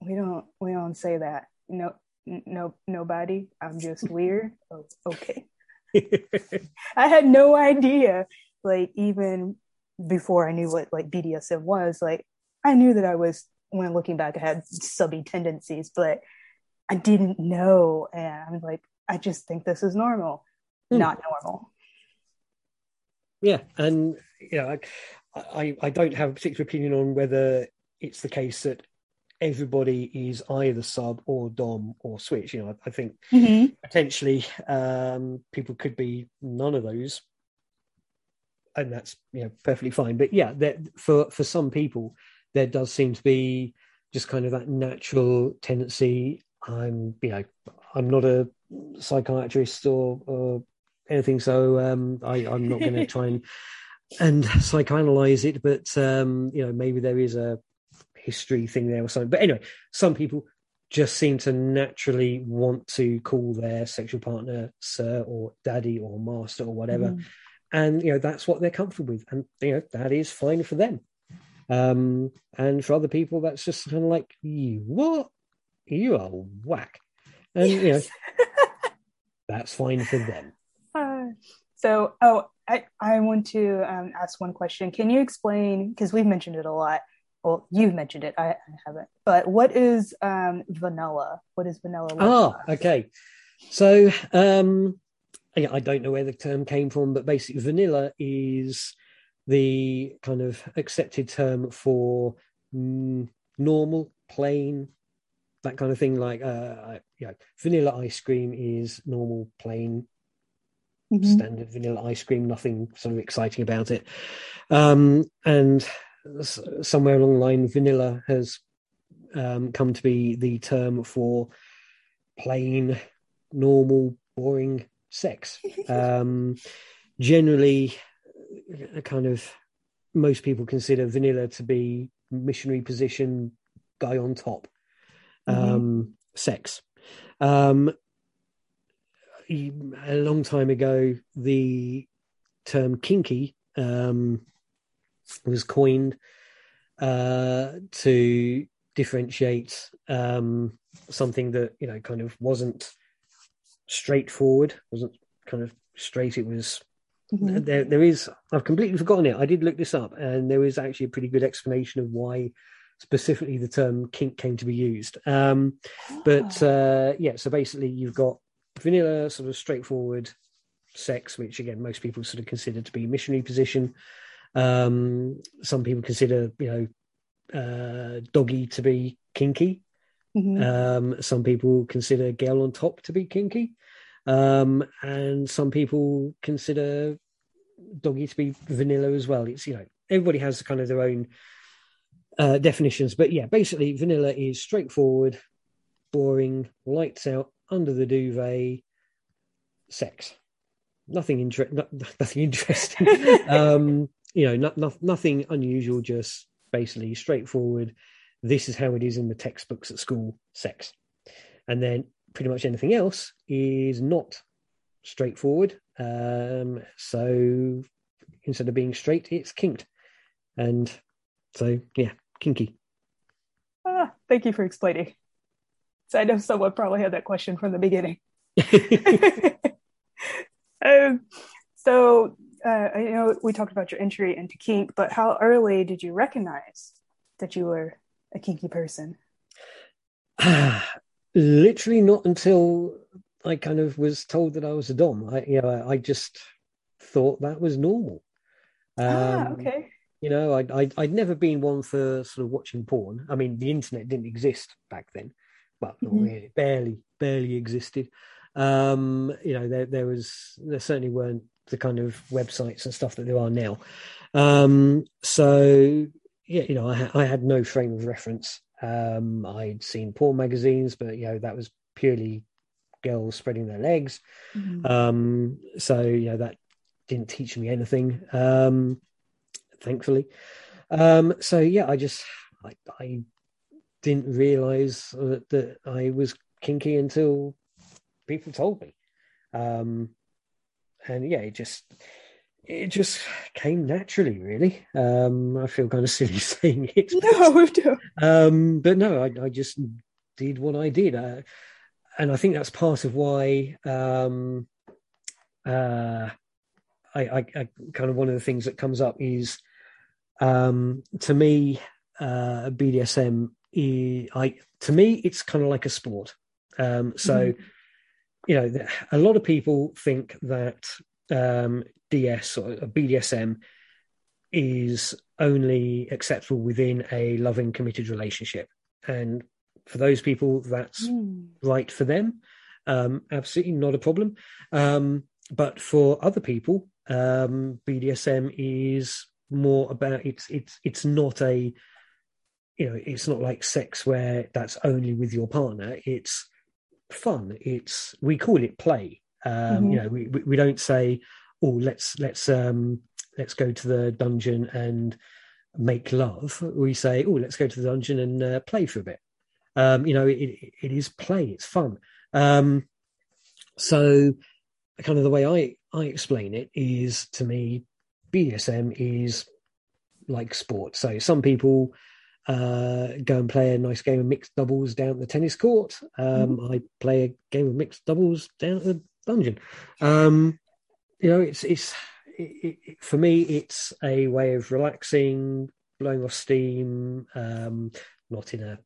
we don't we don't say that. No no nobody. I'm just weird. Oh, okay. I had no idea, like even before I knew what like BDSM was, like I knew that I was when looking back I had subby tendencies, but I didn't know and I'm like, I just think this is normal. Hmm. Not normal. Yeah, and you know, I, I I don't have a particular opinion on whether it's the case that everybody is either sub or dom or switch. You know, I think mm-hmm. potentially um, people could be none of those, and that's you know perfectly fine. But yeah, for for some people, there does seem to be just kind of that natural tendency. I'm you know I'm not a psychiatrist or, or anything, so um, I, I'm not going to try and and psychoanalyze it, but um, you know maybe there is a history thing there or something. But anyway, some people just seem to naturally want to call their sexual partner sir or daddy or master or whatever. Mm. And you know, that's what they're comfortable with. And you know, that is fine for them. Um, and for other people, that's just kind of like, you what? You are whack. And yes. you know, that's fine for them. Uh, so oh I, I want to um, ask one question. Can you explain, because we've mentioned it a lot, well, you've mentioned it. I, I haven't. But what is um, vanilla? What is vanilla? Oh, okay. So um, yeah, I don't know where the term came from, but basically, vanilla is the kind of accepted term for mm, normal, plain, that kind of thing. Like, uh, you know, vanilla ice cream is normal, plain, mm-hmm. standard vanilla ice cream. Nothing sort of exciting about it. Um, and somewhere along the line, vanilla has um, come to be the term for plain, normal, boring sex. Um, generally, kind of most people consider vanilla to be missionary position, guy on top, mm-hmm. um, sex. Um, a long time ago, the term kinky um, was coined uh, to differentiate um, something that you know kind of wasn't straightforward, wasn't kind of straight. It was mm-hmm. there. There is. I've completely forgotten it. I did look this up, and there is actually a pretty good explanation of why specifically the term kink came to be used. Um, but ah. uh, yeah, so basically you've got vanilla, sort of straightforward sex, which again most people sort of consider to be missionary position. Um, some people consider, you know, uh, doggy to be kinky. Mm-hmm. Um, some people consider girl on top to be kinky. Um, and some people consider doggy to be vanilla as well. It's, you know, everybody has kind of their own uh, definitions. But yeah, basically, vanilla is straightforward, boring, lights out, under the duvet, sex. Nothing, inter- no, nothing interesting. um, you know, no, no, nothing unusual, just basically straightforward. This is how it is in the textbooks at school sex. And then pretty much anything else is not straightforward. Um, so instead of being straight, it's kinked. And so, yeah, kinky. Ah, thank you for explaining. So I know someone probably had that question from the beginning. um, so uh, I know we talked about your entry into kink, but how early did you recognize that you were a kinky person? Literally not until I kind of was told that I was a dom. I, you know, I just thought that was normal. Ah, um, ah, okay. You know, I, I, I'd never been one for sort of watching porn. I mean, the internet didn't exist back then. Well, mm-hmm. really, barely, barely existed. Um, you know, there, there was, there certainly weren't the kind of websites and stuff that there are now. Um, so yeah, you know, I, I had no frame of reference. Um, I'd seen porn magazines, but you know, that was purely girls spreading their legs. Mm-hmm. Um, so you know, that didn't teach me anything. Um, thankfully. Um, so yeah, I just I, I didn't realize that, that, I was kinky until people told me. Um, and yeah, it just it just came naturally, really. Um, I feel kind of silly saying it. No, don't. Um, but no, I, I, just did what I did, uh, and I think that's part of why. Um, uh, I, I, I, kind of one of the things that comes up is, um, to me, uh, BDSM. Is, I to me, it's kind of like a sport. Um, so. Mm-hmm you know, a lot of people think that um, DS or BDSM is only acceptable within a loving, committed relationship. And for those people, that's mm. right for them. Um, absolutely not a problem. Um, but for other people, um, BDSM is more about it's it's it's not a you know it's not like sex where that's only with your partner. It's fun. It's we call it play. Um, mm-hmm. You know, we, we, don't say, "Oh, let's let's um, let's go to the dungeon and make love." We say, "Oh, let's go to the dungeon and uh, play for a bit." Um, you know, it, it is play. It's fun. Um, so, kind of the way I I explain it is to me, BDSM is like sport. So some people uh, go and play a nice game of mixed doubles down at the tennis court. Um, mm-hmm. I play a game of mixed doubles down at the dungeon. Um, you know, it's it's it, it, for me, it's a way of relaxing, blowing off steam, um, not in a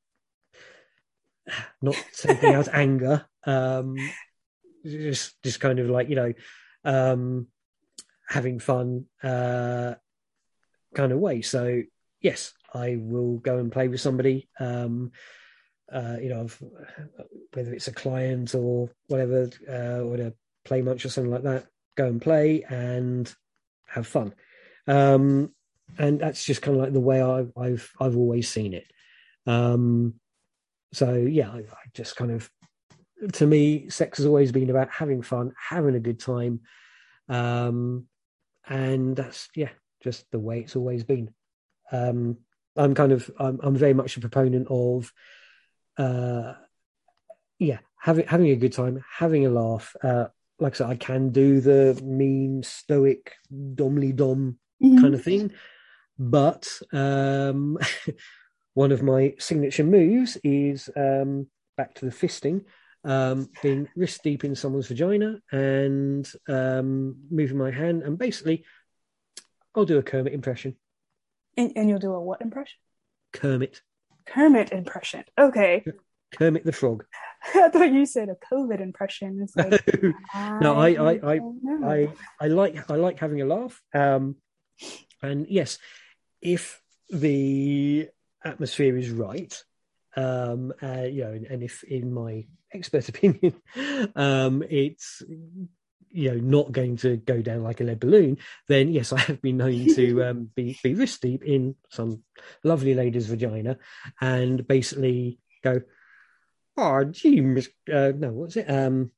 not taking out anger, um, just just kind of like you know, um, having fun uh, kind of way. So yes, I will go and play with somebody. Um, uh, you know, whether it's a client or whatever, uh, or a play munch or something like that, go and play and have fun. Um, and that's just kind of like the way I've I've, I've always seen it. Um, so yeah, I, I just kind of, to me, sex has always been about having fun, having a good time, um, and that's yeah, just the way it's always been. Um, I'm kind of I'm, I'm very much a proponent of uh yeah having having a good time having a laugh uh like I said I can do the mean stoic domly dom mm-hmm. kind of thing but um one of my signature moves is um back to the fisting um being wrist deep in someone's vagina and um moving my hand and basically I'll do a Kermit impression and, and you'll do a what impression? Kermit. Kermit impression. Okay. Kermit the Frog. I thought you said a COVID impression. It's like, no, I, I, I, I, I, like, I like having a laugh. Um, and yes, if the atmosphere is right, um, uh, you know, and, and if, in my expert opinion, um, it's you know not going to go down like a lead balloon, then yes, I have been known to um, be be wrist deep in some lovely lady's vagina and basically go, oh, gee, Miss, uh, no, what's it? Um,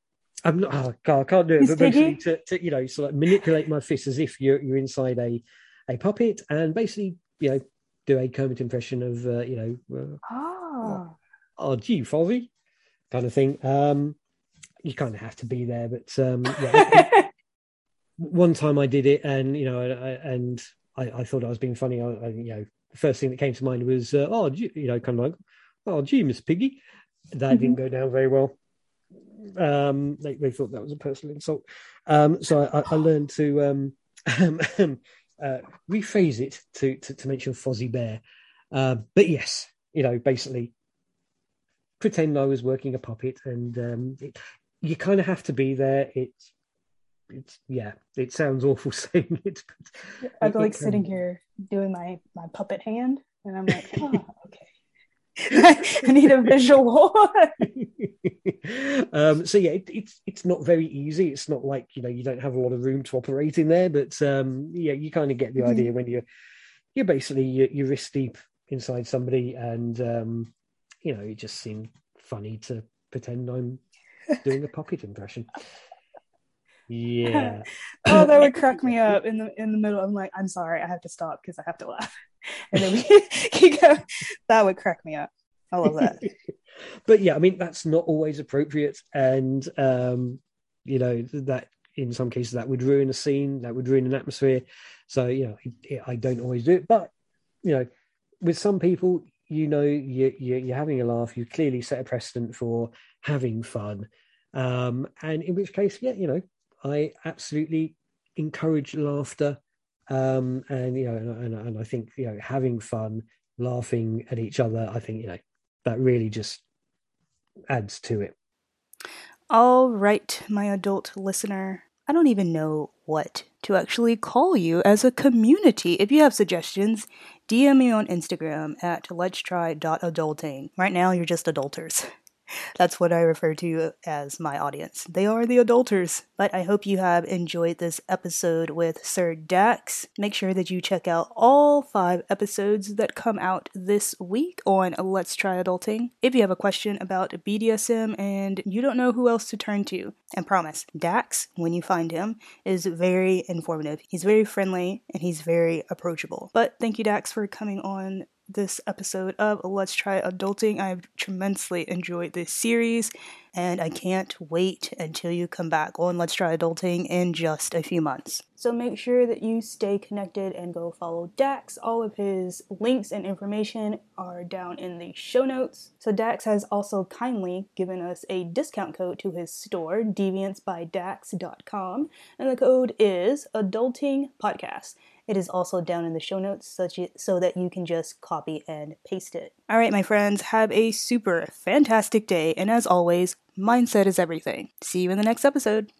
I'm not. Oh God, I can't do it. But basically, to, to you know, sort of manipulate my fist as if you're you're inside a a puppet, and basically, you know, do a Kermit impression of uh, you know, uh, Oh. oh, gee, Fozzie, kind of thing. Um, you kind of have to be there, but um, yeah. one time I did it, and you know, I, and I, I thought I was being funny. I, I, you know, the first thing that came to mind was, uh, oh, gee, you know, kind of like, oh, gee, Miss Piggy. That didn't go down very well. Um, they, they thought that was a personal insult. Um, so I, I learned to um, uh, rephrase it to, to, to mention Fozzie Bear. Uh, but yes, you know, basically pretend I was working a puppet, and um, it, you kind of have to be there. It's it's yeah, it sounds awful saying it. But I'd be like it sitting here doing my my puppet hand, and I'm like, oh, okay. I need a visual. um, so yeah, it, it's it's not very easy. It's not like you know you don't have a lot of room to operate in there, but um, yeah, you kind of get the Mhm. idea when you're you're basically you're, you're wrist deep inside somebody, and um, you know it just seemed funny to pretend I'm doing a puppet impression. Yeah, oh, that would crack me up in the in the middle. I'm like, I'm sorry, I have to stop because I have to laugh. And then we going. That would crack me up. I love that. but yeah, I mean that's not always appropriate, and um, you know that in some cases that would ruin a scene, that would ruin an atmosphere. So you know, it, it- I don't always do it, but you know, with some people, you know, you, you, you're having a laugh. You clearly set a precedent for having fun, um, and in which case, yeah, you know, I absolutely encourage laughter, um, and you know, and, and, I think you know, having fun, laughing at each other, I think you know that really just adds to it. All right, my adult listener. I don't even know what to actually call you as a community. If you have suggestions, DM me on Instagram at let's try.adulting. Right now, you're just adulters. That's what I refer to as my audience. They are the adulters. But I hope you have enjoyed this episode with Sir Dax. Make sure that you check out all five episodes that come out this week on Let's Try Adulting. If you have a question about BDSM and you don't know who else to turn to, and promise, Dax, when you find him, is very informative. He's very friendly and he's very approachable. But thank you, Dax, for coming on this episode of Let's Try Adulting. I've tremendously enjoyed this series, and I can't wait until you come back on Let's Try Adulting in just a few months. So make sure that you stay connected and go follow Dax. All of his links and information are down in the show notes. So Dax has also kindly given us a discount code to his store, deviancebydax.com, and the code is Adulting Podcast. It is also down in the show notes such so that you can just copy and paste it. All right, my friends, have a super fantastic day, and as always, mindset is everything. See you in the next episode.